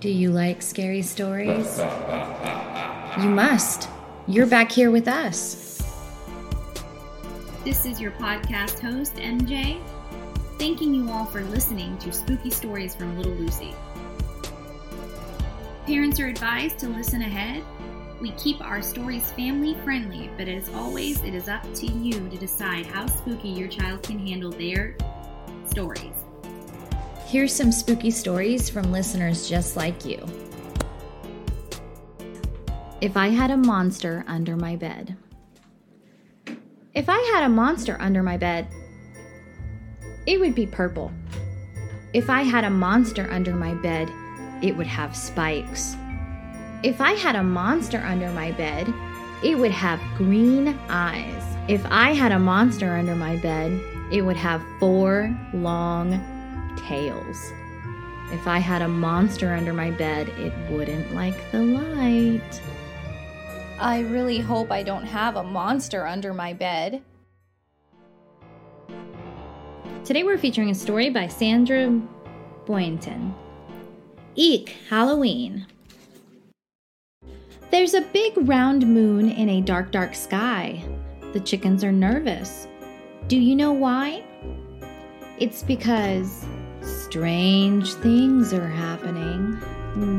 Do you like scary stories? You must. You're back here with us. This is your podcast host, MJ, thanking you all for listening to Spooky Stories from Little Lucy. Parents are advised to listen ahead. We keep our stories family friendly, but as always, it is up to you to decide how spooky your child can handle their stories. Here's some spooky stories from listeners just like you. If I had a monster under my bed. If I had a monster under my bed, it would be purple. If I had a monster under my bed, it would have spikes. If I had a monster under my bed, it would have green eyes. If I had a monster under my bed, it would have four long tails. If I had a monster under my bed, it wouldn't like the light. I really hope I don't have a monster under my bed. Today we're featuring a story by Sandra Boynton. Eek, Halloween. There's a big round moon in a dark, dark sky. The chickens are nervous. Do you know why? It's because Strange things are happening.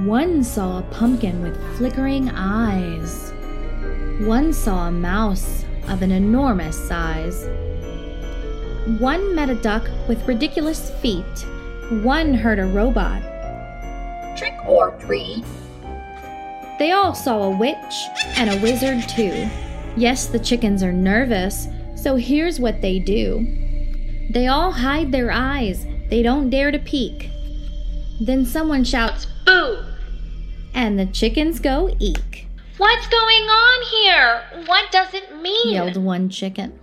One saw a pumpkin with flickering eyes. One saw a mouse of an enormous size. One met a duck with ridiculous feet. One heard a robot. Trick or treat. They all saw a witch and a wizard too. Yes, the chickens are nervous, so here's what they do. They all hide their eyes they don't dare to peek. Then someone shouts, Boo! And the chickens go eek. What's going on here? What does it mean? yelled one chicken.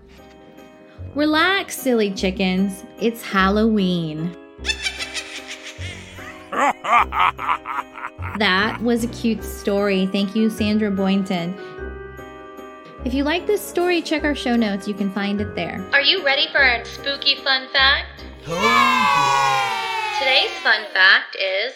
Relax, silly chickens. It's Halloween. that was a cute story. Thank you, Sandra Boynton. If you like this story, check our show notes. You can find it there. Are you ready for a spooky fun fact? Today's fun fact is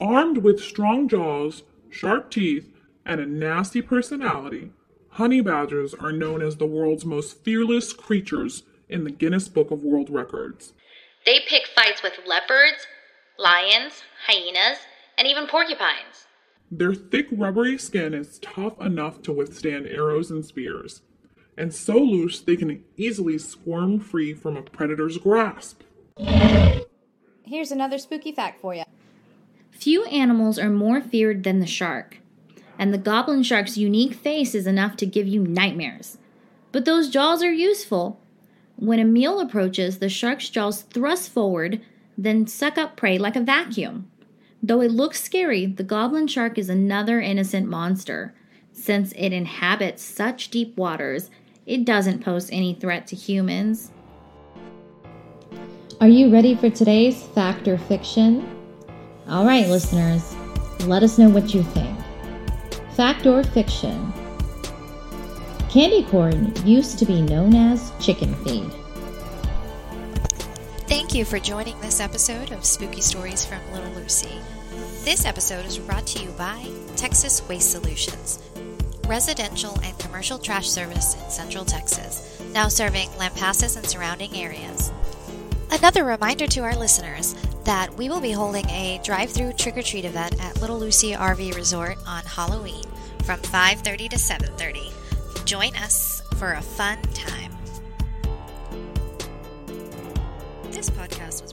Armed with strong jaws, sharp teeth, and a nasty personality, honey badgers are known as the world's most fearless creatures in the Guinness Book of World Records. They pick fights with leopards, lions, hyenas, and even porcupines. Their thick, rubbery skin is tough enough to withstand arrows and spears, and so loose they can easily squirm free from a predator's grasp. Here's another spooky fact for you. Few animals are more feared than the shark, and the goblin shark's unique face is enough to give you nightmares. But those jaws are useful. When a meal approaches, the shark's jaws thrust forward, then suck up prey like a vacuum. Though it looks scary, the goblin shark is another innocent monster. Since it inhabits such deep waters, it doesn't pose any threat to humans. Are you ready for today's fact or fiction? All right, listeners, let us know what you think. Fact or fiction? Candy corn used to be known as chicken feed. Thank you for joining this episode of Spooky Stories from Little Lucy. This episode is brought to you by Texas Waste Solutions, residential and commercial trash service in Central Texas, now serving Lampasas and surrounding areas. Another reminder to our listeners that we will be holding a drive-through trick-or-treat event at Little Lucy RV Resort on Halloween from 5:30 to 7:30. Join us for a fun time. This podcast was